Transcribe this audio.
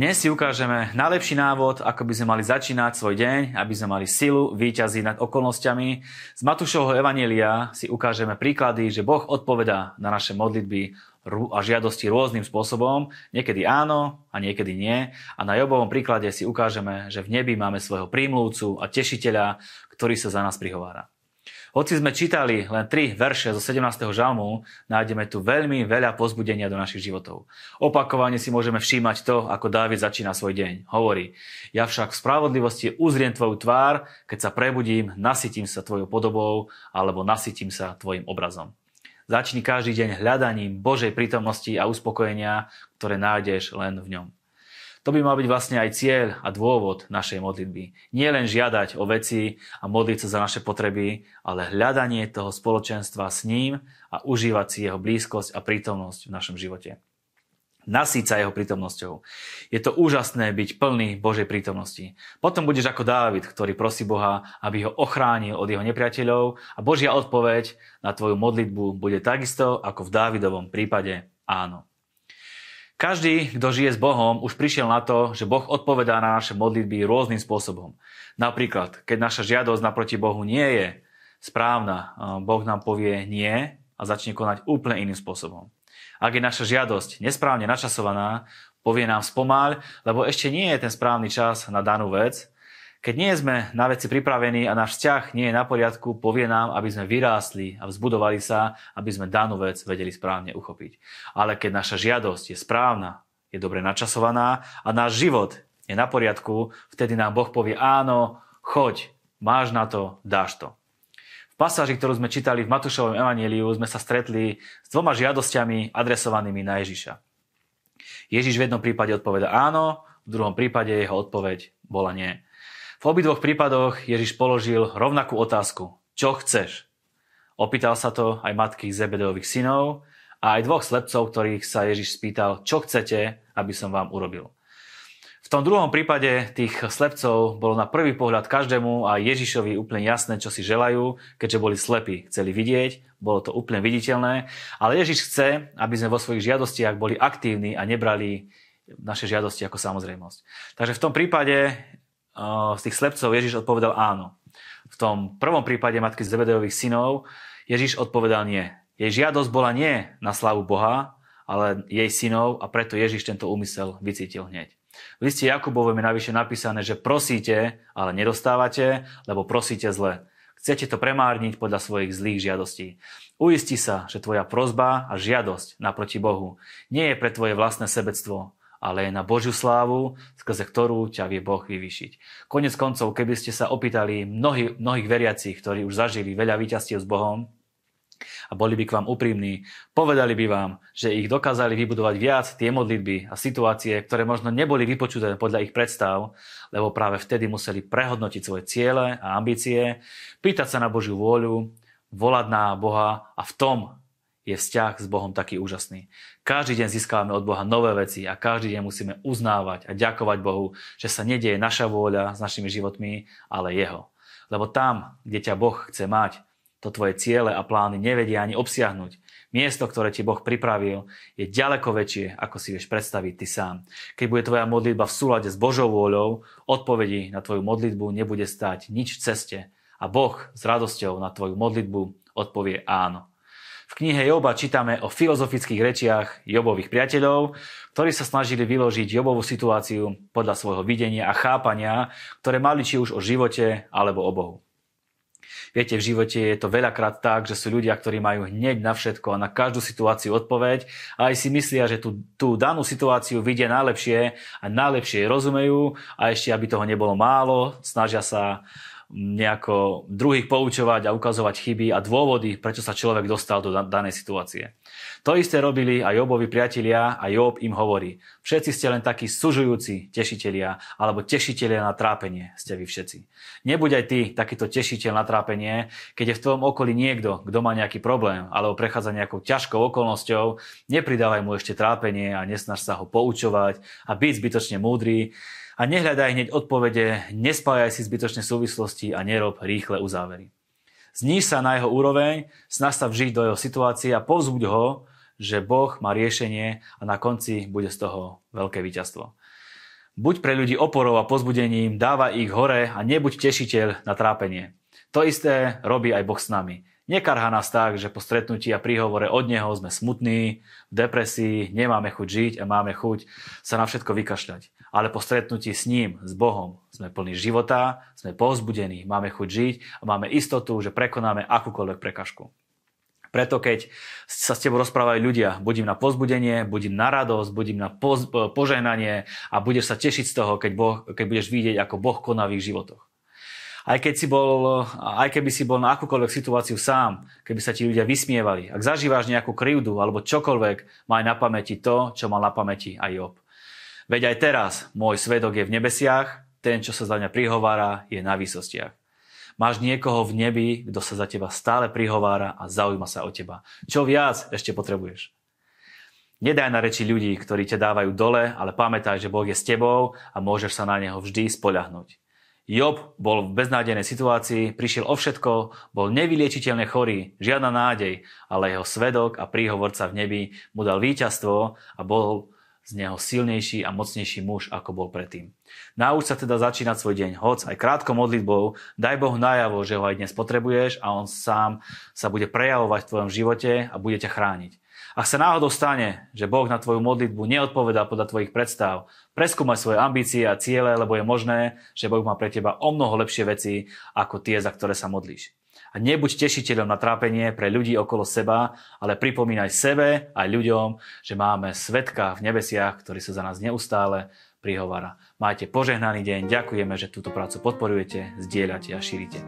Dnes si ukážeme najlepší návod, ako by sme mali začínať svoj deň, aby sme mali silu výťazí nad okolnostiami. Z Matúšovho Evanielia si ukážeme príklady, že Boh odpovedá na naše modlitby a žiadosti rôznym spôsobom, niekedy áno a niekedy nie. A na Jobovom príklade si ukážeme, že v nebi máme svojho prímluvcu a tešiteľa, ktorý sa za nás prihovára. Hoci sme čítali len tri verše zo 17. žalmu, nájdeme tu veľmi veľa pozbudenia do našich životov. Opakovane si môžeme všímať to, ako Dávid začína svoj deň. Hovorí, ja však v spravodlivosti uzriem tvoju tvár, keď sa prebudím, nasytím sa tvojou podobou alebo nasytím sa tvojim obrazom. Začni každý deň hľadaním Božej prítomnosti a uspokojenia, ktoré nájdeš len v ňom. To by mal byť vlastne aj cieľ a dôvod našej modlitby. Nie len žiadať o veci a modliť sa za naše potreby, ale hľadanie toho spoločenstva s ním a užívať si jeho blízkosť a prítomnosť v našom živote. Nasíť sa jeho prítomnosťou. Je to úžasné byť plný Božej prítomnosti. Potom budeš ako Dávid, ktorý prosí Boha, aby ho ochránil od jeho nepriateľov a Božia odpoveď na tvoju modlitbu bude takisto ako v Dávidovom prípade áno. Každý, kto žije s Bohom, už prišiel na to, že Boh odpovedá na naše modlitby rôznym spôsobom. Napríklad, keď naša žiadosť naproti Bohu nie je správna, Boh nám povie nie a začne konať úplne iným spôsobom. Ak je naša žiadosť nesprávne načasovaná, povie nám spomáľ, lebo ešte nie je ten správny čas na danú vec keď nie sme na veci pripravení a náš vzťah nie je na poriadku, povie nám, aby sme vyrástli a vzbudovali sa, aby sme danú vec vedeli správne uchopiť. Ale keď naša žiadosť je správna, je dobre načasovaná a náš život je na poriadku, vtedy nám Boh povie áno, choď, máš na to, dáš to. V pasáži, ktorú sme čítali v Matúšovom evaníliu, sme sa stretli s dvoma žiadosťami adresovanými na Ježiša. Ježiš v jednom prípade odpoveda áno, v druhom prípade jeho odpoveď bola nie. V obidvoch prípadoch Ježiš položil rovnakú otázku. Čo chceš? Opýtal sa to aj matky Zebedeových synov a aj dvoch slepcov, ktorých sa Ježiš spýtal, čo chcete, aby som vám urobil. V tom druhom prípade tých slepcov bolo na prvý pohľad každému a Ježišovi úplne jasné, čo si želajú, keďže boli slepí, chceli vidieť, bolo to úplne viditeľné, ale Ježiš chce, aby sme vo svojich žiadostiach boli aktívni a nebrali naše žiadosti ako samozrejmosť. Takže v tom prípade z tých slepcov Ježiš odpovedal áno. V tom prvom prípade matky Zebedejových synov Ježiš odpovedal nie. Jej žiadosť bola nie na slavu Boha, ale jej synov a preto Ježiš tento úmysel vycítil hneď. V liste Jakubovom je navyše napísané, že prosíte, ale nedostávate, lebo prosíte zle. Chcete to premárniť podľa svojich zlých žiadostí. Uisti sa, že tvoja prozba a žiadosť naproti Bohu nie je pre tvoje vlastné sebectvo, ale je na Božiu slávu, skrze ktorú ťa vie Boh vyvyšiť. Konec koncov, keby ste sa opýtali mnohý, mnohých veriacich, ktorí už zažili veľa víťazstiev s Bohom a boli by k vám úprimní, povedali by vám, že ich dokázali vybudovať viac tie modlitby a situácie, ktoré možno neboli vypočuté podľa ich predstav, lebo práve vtedy museli prehodnotiť svoje ciele a ambície, pýtať sa na Božiu vôľu, volať na Boha a v tom je vzťah s Bohom taký úžasný. Každý deň získávame od Boha nové veci a každý deň musíme uznávať a ďakovať Bohu, že sa nedieje naša vôľa s našimi životmi, ale Jeho. Lebo tam, kde ťa Boh chce mať, to tvoje ciele a plány nevedia ani obsiahnuť. Miesto, ktoré ti Boh pripravil, je ďaleko väčšie, ako si vieš predstaviť ty sám. Keď bude tvoja modlitba v súlade s Božou vôľou, odpovedi na tvoju modlitbu nebude stáť nič v ceste a Boh s radosťou na tvoju modlitbu odpovie áno. V knihe Joba čítame o filozofických rečiach Jobových priateľov, ktorí sa snažili vyložiť Jobovú situáciu podľa svojho videnia a chápania, ktoré mali či už o živote alebo o Bohu. Viete, v živote je to veľakrát tak, že sú ľudia, ktorí majú hneď na všetko a na každú situáciu odpoveď a aj si myslia, že tú, tú danú situáciu vidia najlepšie a najlepšie rozumejú a ešte, aby toho nebolo málo, snažia sa nejako druhých poučovať a ukazovať chyby a dôvody, prečo sa človek dostal do danej situácie. To isté robili aj Jobovi priatelia a Job im hovorí, všetci ste len takí sužujúci tešitelia alebo tešitelia na trápenie ste vy všetci. Nebuď aj ty takýto tešiteľ na trápenie, keď je v tvojom okolí niekto, kto má nejaký problém alebo prechádza nejakou ťažkou okolnosťou, nepridávaj mu ešte trápenie a nesnaž sa ho poučovať a byť zbytočne múdry, a nehľadaj hneď odpovede, nespájaj si zbytočné súvislosti a nerob rýchle uzávery. Zníž sa na jeho úroveň, snaž sa vžiť do jeho situácie a povzbuď ho, že Boh má riešenie a na konci bude z toho veľké víťazstvo. Buď pre ľudí oporou a pozbudením, dáva ich hore a nebuď tešiteľ na trápenie. To isté robí aj Boh s nami. Nekarha nás tak, že po stretnutí a príhovore od Neho sme smutní, v depresii, nemáme chuť žiť a máme chuť sa na všetko vykašľať. Ale po stretnutí s ním, s Bohom, sme plní života, sme povzbudení, máme chuť žiť a máme istotu, že prekonáme akúkoľvek prekažku. Preto keď sa s tebou rozprávajú ľudia, budím na pozbudenie, budím na radosť, budím na poz, požehnanie a budeš sa tešiť z toho, keď, boh, keď budeš vidieť, ako Boh koná v ich životoch aj, keď si bol, aj keby si bol na akúkoľvek situáciu sám, keby sa ti ľudia vysmievali, ak zažíváš nejakú krivdu alebo čokoľvek, maj na pamäti to, čo mal na pamäti aj Job. Veď aj teraz môj svedok je v nebesiach, ten, čo sa za mňa prihovára, je na výsostiach. Máš niekoho v nebi, kto sa za teba stále prihovára a zaujíma sa o teba. Čo viac ešte potrebuješ? Nedaj na reči ľudí, ktorí ťa dávajú dole, ale pamätaj, že Boh je s tebou a môžeš sa na Neho vždy spoľahnúť. Job bol v beznádejnej situácii, prišiel o všetko, bol nevyliečiteľne chorý, žiadna nádej, ale jeho svedok a príhovorca v nebi mu dal víťazstvo a bol z neho silnejší a mocnejší muž, ako bol predtým. Nauč sa teda začínať svoj deň, hoc aj krátko modlitbou, daj Bohu najavo, že ho aj dnes potrebuješ a on sám sa bude prejavovať v tvojom živote a bude ťa chrániť. Ak sa náhodou stane, že Boh na tvoju modlitbu neodpovedá podľa tvojich predstav, preskúmaj svoje ambície a ciele, lebo je možné, že Boh má pre teba o mnoho lepšie veci ako tie, za ktoré sa modlíš. A nebuď tešiteľom na trápenie pre ľudí okolo seba, ale pripomínaj sebe aj ľuďom, že máme svetka v nebesiach, ktorý sa za nás neustále prihovára. Majte požehnaný deň, ďakujeme, že túto prácu podporujete, zdieľate a šírite.